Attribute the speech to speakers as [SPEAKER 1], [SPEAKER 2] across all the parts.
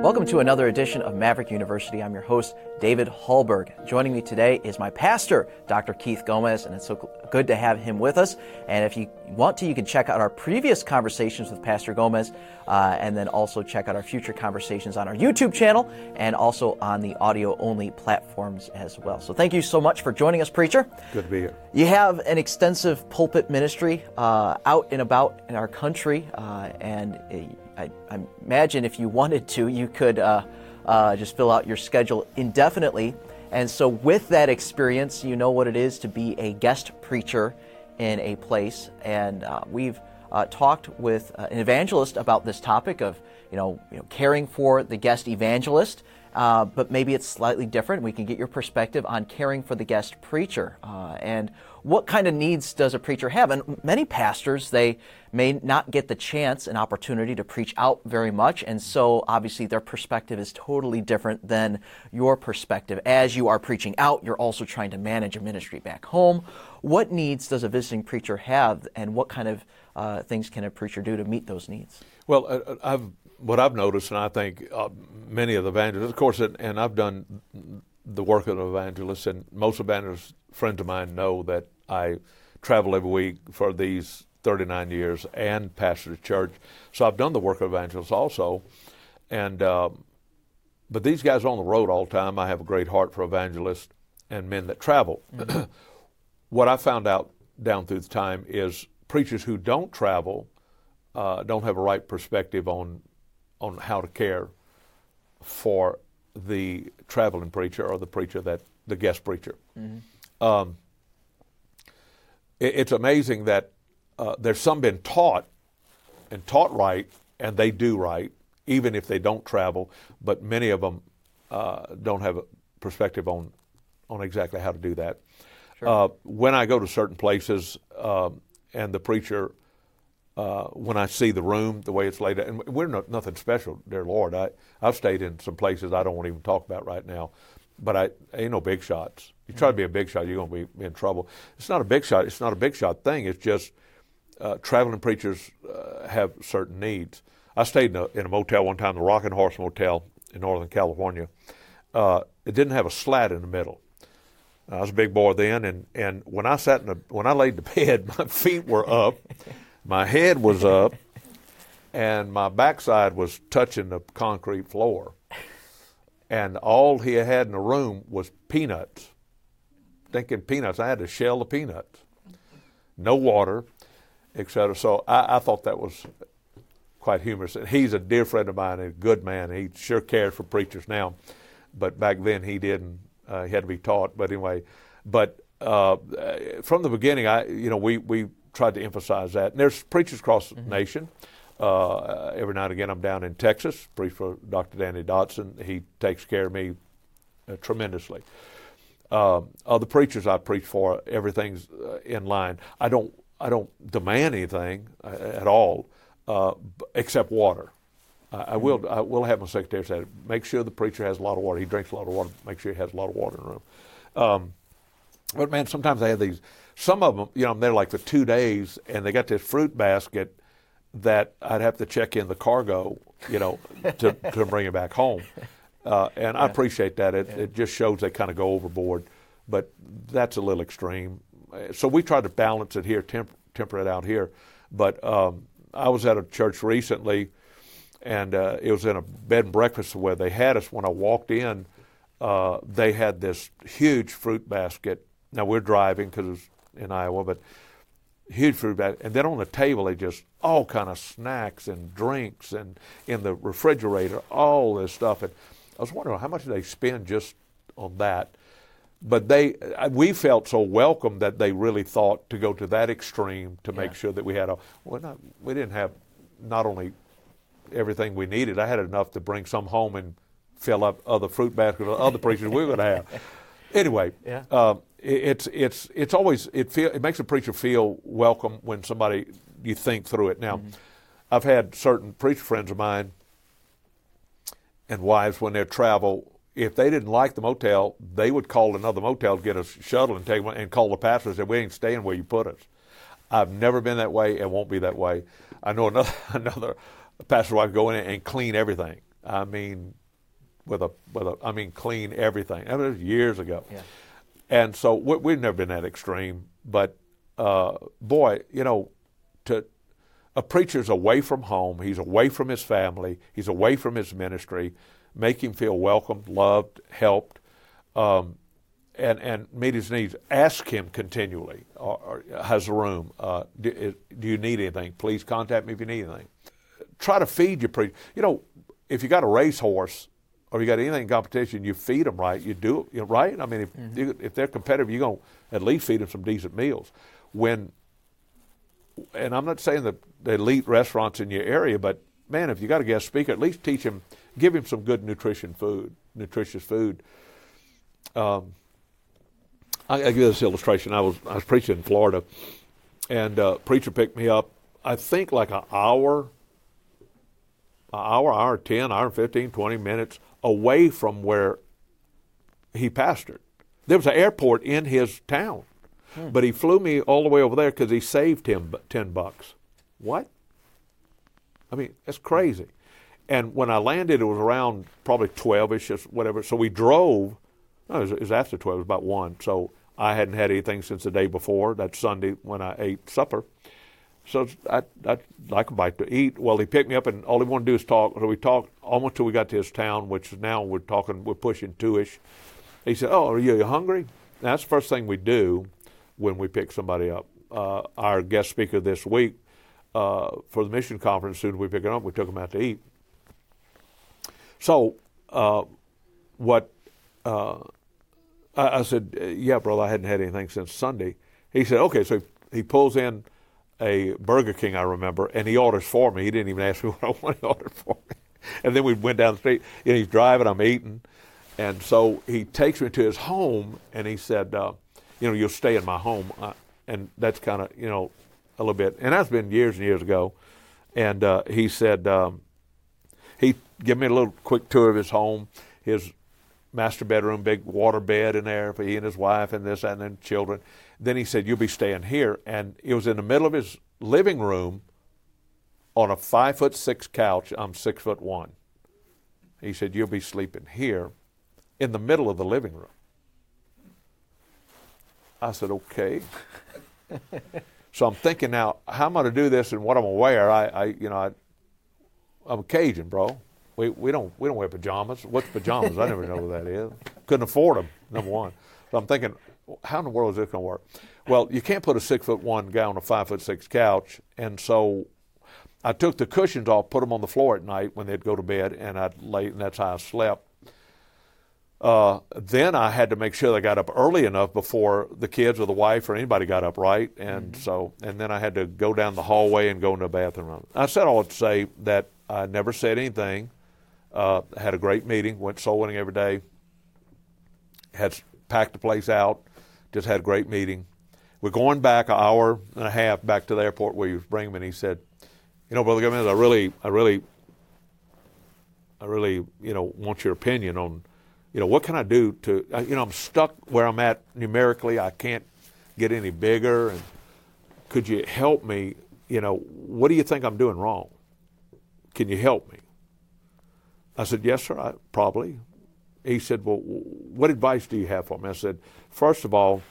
[SPEAKER 1] Welcome to another edition of Maverick University. I'm your host, David Hallberg. Joining me today is my pastor, Dr. Keith Gomez, and it's so good to have him with us. And if you want to, you can check out our previous conversations with Pastor Gomez, uh, and then also check out our future conversations on our YouTube channel and also on the audio only platforms as well. So thank you so much for joining us, Preacher.
[SPEAKER 2] Good to be here.
[SPEAKER 1] You have an extensive pulpit ministry uh, out and about in our country, uh, and I, I, imagine if you wanted to, you could uh, uh, just fill out your schedule indefinitely. And so, with that experience, you know what it is to be a guest preacher in a place. And uh, we've uh, talked with uh, an evangelist about this topic of you know, you know caring for the guest evangelist. Uh, but maybe it's slightly different. We can get your perspective on caring for the guest preacher uh, and what kind of needs does a preacher have? And many pastors, they may not get the chance and opportunity to preach out very much, and so obviously their perspective is totally different than your perspective. As you are preaching out, you're also trying to manage a ministry back home. What needs does a visiting preacher have, and what kind of uh, things can a preacher do to meet those needs?
[SPEAKER 2] Well, uh, I've what I've noticed, and I think uh, many of the evangelists, of course, and I've done the work of an evangelist, and most evangelists friends of mine know that I travel every week for these 39 years and pastor a church. So I've done the work of evangelists also, and uh, but these guys are on the road all the time. I have a great heart for evangelists and men that travel. Mm-hmm. what I found out down through the time is preachers who don't travel uh, don't have a right perspective on on how to care for the traveling preacher or the preacher that the guest preacher. Mm-hmm. Um, it's amazing that uh, there's some been taught and taught right, and they do right, even if they don't travel. But many of them uh, don't have a perspective on on exactly how to do that. Sure. Uh, when I go to certain places um, and the preacher uh, when I see the room, the way it's laid out, and we're not, nothing special, dear Lord. I, I've stayed in some places I don't want to even talk about right now, but I ain't no big shots. You try to be a big shot, you're going to be in trouble. It's not a big shot. It's not a big shot thing. It's just uh, traveling preachers uh, have certain needs. I stayed in a, in a, motel one time, the Rocking Horse Motel in Northern California. Uh, it didn't have a slat in the middle. I was a big boy then, and, and when I sat in the, when I laid the bed, my feet were up. My head was up, and my backside was touching the concrete floor. And all he had in the room was peanuts. Thinking peanuts, I had to shell the peanuts. No water, etc. So I, I, thought that was quite humorous. And he's a dear friend of mine, a good man. He sure cares for preachers now, but back then he didn't. Uh, he had to be taught. But anyway, but uh, from the beginning, I you know we we tried to emphasize that. And there's preachers across the mm-hmm. nation. Uh, every now and again, I'm down in Texas, preach for Dr. Danny Dotson. He takes care of me uh, tremendously. Uh, other preachers I preach for, everything's uh, in line. I don't, I don't demand anything uh, at all, uh, except water. I will, mm-hmm. I will have my secretary say, make sure the preacher has a lot of water. He drinks a lot of water. Make sure he has a lot of water in the room. Um, but man, sometimes I have these some of them, you know, I'm there like for two days, and they got this fruit basket that I'd have to check in the cargo, you know, to, to bring it back home. Uh, and yeah. I appreciate that. It, yeah. it just shows they kind of go overboard, but that's a little extreme. So we try to balance it here, temper, temper it out here. But um, I was at a church recently, and uh, it was in a bed and breakfast where they had us. When I walked in, uh, they had this huge fruit basket. Now we're driving because it's in Iowa, but huge fruit basket. And then on the table, they just all kind of snacks and drinks, and in the refrigerator, all this stuff. And I was wondering how much did they spend just on that. But they, we felt so welcome that they really thought to go to that extreme to make sure that we had a. Well, not, we didn't have not only everything we needed. I had enough to bring some home and fill up other fruit baskets, or other preachers we were going to have. Anyway, yeah. Um, it's it's it's always it feel it makes a preacher feel welcome when somebody you think through it. Now, mm-hmm. I've had certain preacher friends of mine and wives when they travel. If they didn't like the motel, they would call another motel, get a shuttle, and take one and call the pastor and say, "We ain't staying where you put us." I've never been that way and won't be that way. I know another another pastor wife go in and clean everything. I mean, with a with a I mean clean everything. That was years ago.
[SPEAKER 1] Yeah.
[SPEAKER 2] And so we, we've never been that extreme, but uh, boy, you know, to a preacher's away from home, he's away from his family, he's away from his ministry, make him feel welcomed, loved, helped, um, and and meet his needs. Ask him continually, or, or has a room. Uh, do, do you need anything? Please contact me if you need anything. Try to feed your preacher. You know, if you got a racehorse or you got anything in competition, you feed them right. You do it you know, right. I mean, if
[SPEAKER 1] Mm-hmm.
[SPEAKER 2] you, if they're competitive, you're gonna at least feed them some decent meals. When and I'm not saying the, the elite restaurants in your area, but man, if you got a guest speaker, at least teach him, give him some good nutrition food, nutritious food. Um, I, I give this illustration. I was I was preaching in Florida, and uh, preacher picked me up. I think like an hour, an hour, hour ten, hour and 15, 20 minutes away from where he pastored. There was an airport in his town, Hmm. but he flew me all the way over there because he saved him ten bucks. What? I mean, that's crazy. And when I landed, it was around probably twelve-ish, or whatever. So we drove. No, it was, it was after twelve. It was about one. So I hadn't had anything since the day before. That Sunday when I ate supper. So I, I'd like a bite to eat. Well, he picked me up, and all he wanted to do is talk. So we talked almost till we got to his town, which now we're talking, we're pushing two-ish. He said, "Oh, are you, you hungry?" Now, that's the first thing we do when we pick somebody up. Uh, our guest speaker this week uh, for the mission conference, soon as we pick him up, we took him out to eat. So, uh, what uh, I, I said, "Yeah, brother, I hadn't had anything since Sunday." He said, "Okay." So he pulls in a Burger King, I remember, and he orders for me. He didn't even ask me what I wanted. He ordered for me, and then we went down the street. And he's driving. I'm eating, and so he takes me to his home, and he said, uh, "You know, you'll stay in my home," uh, and that's kind of you know a little bit, and that's been years and years ago. And uh, he said um, he gave me a little quick tour of his home, his master bedroom, big water bed in there for he and his wife and this and then children. Then he said, "You'll be staying here," and it was in the middle of his living room on a five foot six couch. I'm six foot one. He said, "You'll be sleeping here, in the middle of the living room." I said, "Okay." so I'm thinking now, how am I to do this and what I'm to wear? I, I you know, I, I'm a Cajun, bro. We, we don't we don't wear pajamas. What's pajamas? I never know what that is. Couldn't afford them. Number one. So I'm thinking, how in the world is this going to work? Well, you can't put a six foot one guy on a five foot six couch, and so I took the cushions off, put them on the floor at night when they'd go to bed, and I'd lay, and that's how I slept. Uh, then I had to make sure they got up early enough before the kids or the wife or anybody got up, right? And so, and then I had to go down the hallway and go into the bathroom. I said all to say that I never said anything. Uh, had a great meeting, went soul winning every day. Had packed the place out, just had a great meeting. We're going back an hour and a half back to the airport where he was bringing me, and he said, "You know, brother Gomez, I really, I really, I really, you know, want your opinion on." You know, what can I do to, you know, I'm stuck where I'm at numerically. I can't get any bigger. And could you help me? You know, what do you think I'm doing wrong? Can you help me? I said, yes, sir, I, probably. He said, well, what advice do you have for me? I said, first of all,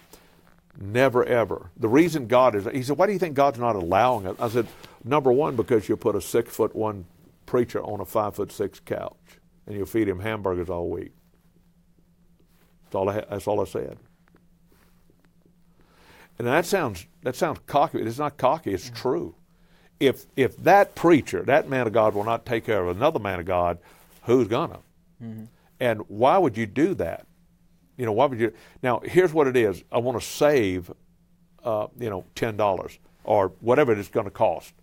[SPEAKER 2] never ever. The reason God is, he said, why do you think God's not allowing it? I said, number one, because you put a six foot one preacher on a five foot six couch and you feed him hamburgers all week. That's all I, that's all I said. And that sounds that sounds cocky. It's not cocky. It's true. If if that preacher, that man of God, will not take care of another man of God, who's gonna? And why would you do that? You know, why would you? Now, here's what it is. I want to save, uh, you know, ten dollars or whatever it's going to cost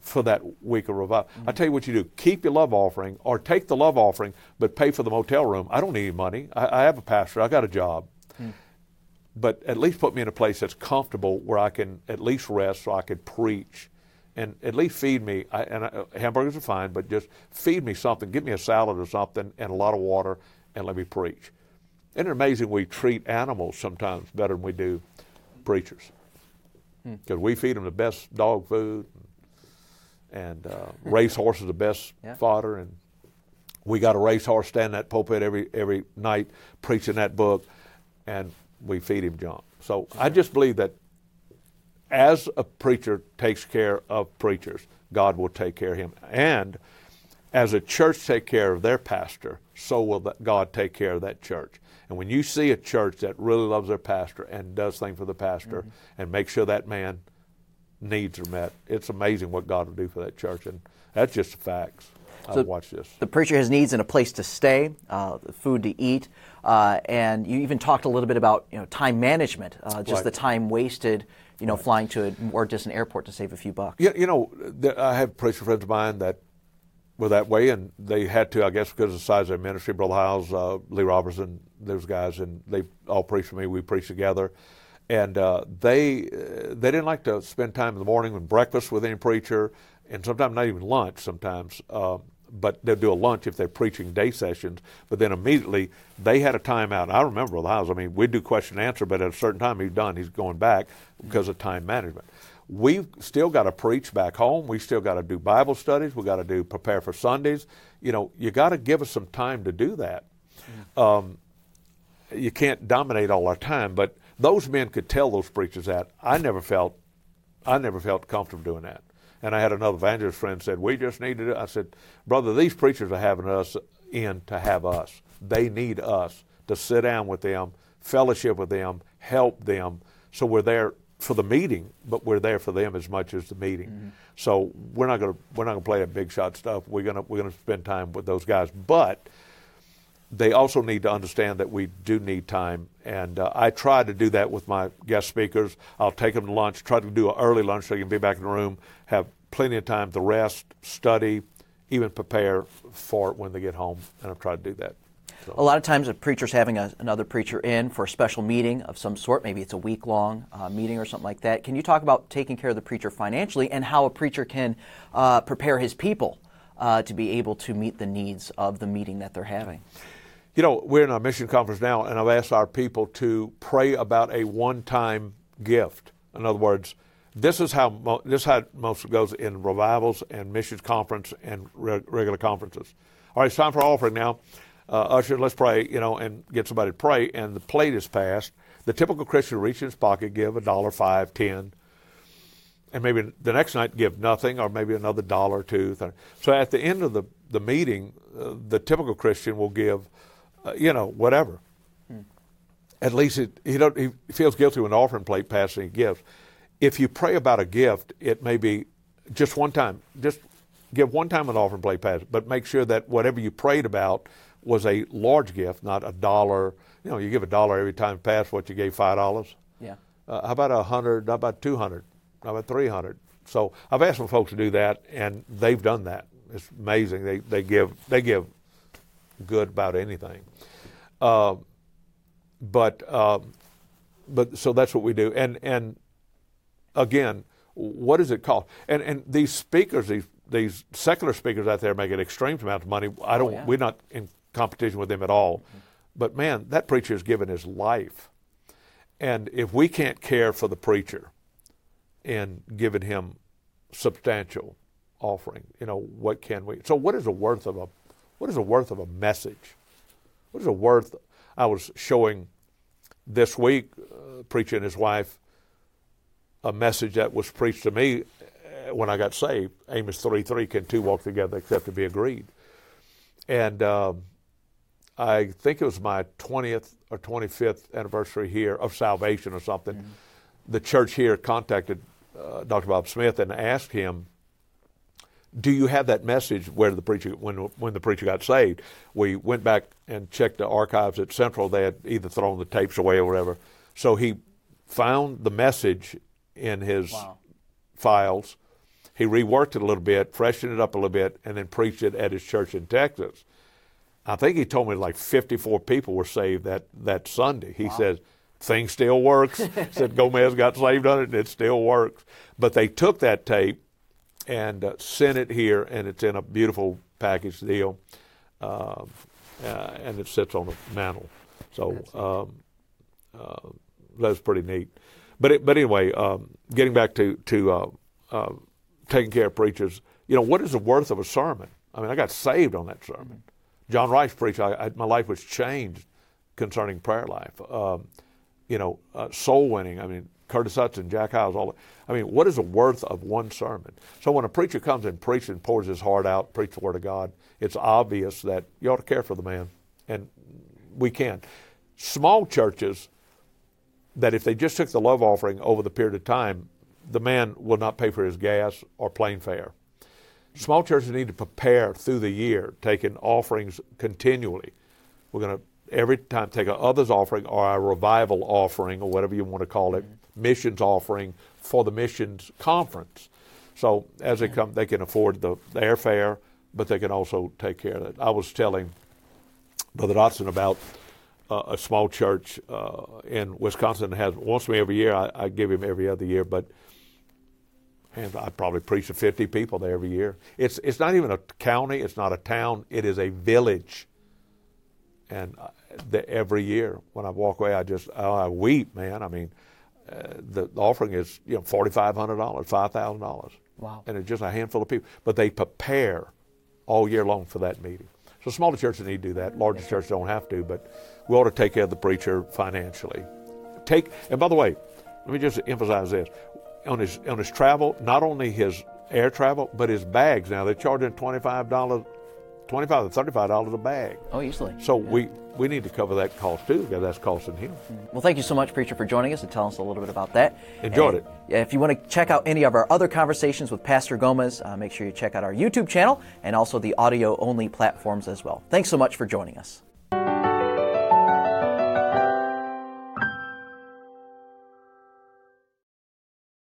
[SPEAKER 2] for that week of revival. I mm-hmm. tell you what you do: keep your love offering, or take the love offering, but pay for the motel room. I don't need any money. I, I have a pastor. I got a job, mm. but at least put me in a place that's comfortable where I can at least rest, so I could preach, and at least feed me. I, and I, hamburgers are fine, but just feed me something. Give me a salad or something, and a lot of water, and let me preach. Isn't it amazing we treat animals sometimes better than we do preachers? Hmm. Because we feed them the best dog food and uh, race horses the best
[SPEAKER 1] Yeah.
[SPEAKER 2] fodder and We got a racehorse stand in that pulpit every every night preaching that book, and we feed him junk. So I just believe that as a preacher takes care of preachers, God will take care of him. And as a church take care of their pastor, so will God take care of that church. And when you see a church that really loves their pastor and does things for the pastor mm-hmm. and makes sure that man needs are met, it's amazing what God will do for that church. And that's just the facts. So watch this.
[SPEAKER 1] The preacher has needs and a place to stay, uh, food to eat, uh, and you even talked a little bit about you know time management, uh, just right. the time wasted, you know, right. flying to a more distant airport to save a few bucks.
[SPEAKER 2] Yeah, you know, I have preacher friends of mine that were that way, and they had to, I guess, because of the size of their ministry. Brother Hyles, uh, Lee Roberson, those guys, and they all preached for me. We preached together, and uh, they uh, they didn't like to spend time in the morning with breakfast with any preacher, and sometimes not even lunch. Sometimes, uh, but they'll do a lunch if they're preaching day sessions. But then immediately they had a timeout. I remember Brother Hyles. I mean, we'd do question and answer, but at a certain time he's done. He's going back because of time management we've still got to preach back home. We still got to do Bible studies. We got to do prepare for Sundays. You know, you got to give us some time to do that. Um, you can't dominate all our time, but those men could tell those preachers that. I never felt, I never felt comfortable doing that. And I had another evangelist friend said, "We just need to." Do. I said, "Brother, these preachers are having us in to have us. They need us to sit down with them, fellowship with them, help them, so we're there for the meeting, but we're there for them as much as the meeting. Mm-hmm. So we're not going to we're not going to play that big shot stuff. We're going to we're going to spend time with those guys, but they also need to understand that we do need time. And uh, I try to do that with my guest speakers. I'll take them to lunch, try to do an early lunch so you can be back in the room, have plenty of time to rest, study, even prepare for it when they get home. And I've tried to do that.
[SPEAKER 1] So. A lot of times, a preacher's having a, another preacher in for a special meeting of some sort. Maybe it's a week long uh, meeting or something like that. Can you talk about taking care of the preacher financially and how a preacher can uh, prepare his people uh, to be able to meet the needs of the meeting that they're having?
[SPEAKER 2] You know, we're in a mission conference now, and I've asked our people to pray about a one time gift. In other words, this is how this is how most goes in revivals and missions conference and re- regular conferences. All right, it's time for offering now uh, usher, let's pray, you know, and get somebody to pray, and the plate is passed. The typical Christian reaches in his pocket, give a dollar, five, ten, and maybe the next night give nothing, or maybe another dollar or two. So at the end of the the meeting, uh, the typical Christian will give, uh, you know, whatever. Hmm. At least it, he don't he feels guilty when the offering plate he gives. If you pray about a gift, it may be just one time, just give one time an offering plate pass, but make sure that whatever you prayed about was a large gift, not a dollar. You know, you give a dollar every time pass what you gave five dollars.
[SPEAKER 1] Yeah.
[SPEAKER 2] Uh, how about a hundred? How about two hundred? How about three hundred? So I've asked some folks to do that, and they've done that. It's amazing. They they give they give good about anything. Uh, but uh, but so that's what we do. And and again, what does it cost? And and these speakers, these these secular speakers out there make an extreme amount of money. I don't. Oh, yeah. We're not in competition with them at all. Mm-hmm. But man, that preacher has given his life. And if we can't care for the preacher and giving him substantial offering, you know, what can we? So what is the worth of a what is the worth of a message? What is the worth? I was showing this week, uh, preacher and his wife, a message that was preached to me uh, when I got saved. Amos 3 3, can two walk together except to be agreed? And um, I think it was my 20th or 25th anniversary here of salvation or something. Mm-hmm. The church here contacted uh, Dr. Bob Smith and asked him, "Do you have that message where the preacher when when the preacher got saved?" We went back and checked the archives at Central. They had either thrown the tapes away or whatever. So he found the message in his wow. files. He reworked it a little bit, freshened it up a little bit, and then preached it at his church in Texas. I think he told me like 54 people were saved that, that Sunday. He wow. says, thing still works. said Gomez got saved on it and it still works. But they took that tape and uh, sent it here, and it's in a beautiful package deal. Uh, uh, and it sits on a mantle. So um, uh, that's pretty neat. But it, but anyway, um, getting back to to uh, uh, taking care of preachers, you know, what is the worth of a sermon? I mean, I got saved on that sermon. John Rice preached, I, I, my life was changed concerning prayer life. Um, you know, uh, soul winning. I mean, Curtis Hutson, Jack Hyles, all. that. I mean, what is the worth of one sermon? So when a preacher comes and preaches and pours his heart out, preach the word of God, it's obvious that you ought to care for the man, and we can. Small churches that if they just took the love offering over the period of time, the man will not pay for his gas or plane fare. Small churches need to prepare through the year, taking offerings continually. We're going to every time take a others offering or a revival offering or whatever you want to call it, mm-hmm. Missions offering for the missions conference. So as they come, they can afford the, the airfare, but they can also take care of it. I was telling Brother Dotson about uh, a small church uh, in Wisconsin that has wants me every year. I, I give him every other year, but and I probably preach to 50 people there every year. It's it's not even a county. It's not a town. It is a village. And uh, the, every year when I walk away, I just oh, I weep, man. I mean, uh, the, the, offering is you know forty five hundred dollars, five thousand dollars.
[SPEAKER 1] Wow.
[SPEAKER 2] And it's just a handful of people, but they prepare all year long for that meeting. So smaller churches need to do that. Larger churches don't have to, but we ought to take care of the preacher financially. Take and by the way, let me just emphasize this: on his on his travel, not only his air travel, but his bags. Now they're charging twenty five dollars, twenty five to thirty five dollars a bag.
[SPEAKER 1] Oh, easily.
[SPEAKER 2] So yeah. we we need to cover that cost too, because that's costing him.
[SPEAKER 1] Well, thank you so much, preacher, for joining us and telling us a little bit about that.
[SPEAKER 2] Enjoyed
[SPEAKER 1] and,
[SPEAKER 2] it.
[SPEAKER 1] If you want to check out any of our other conversations with Pastor Gomez, uh, make sure you check out our YouTube channel and also the audio only platforms as well. Thanks so much for joining us.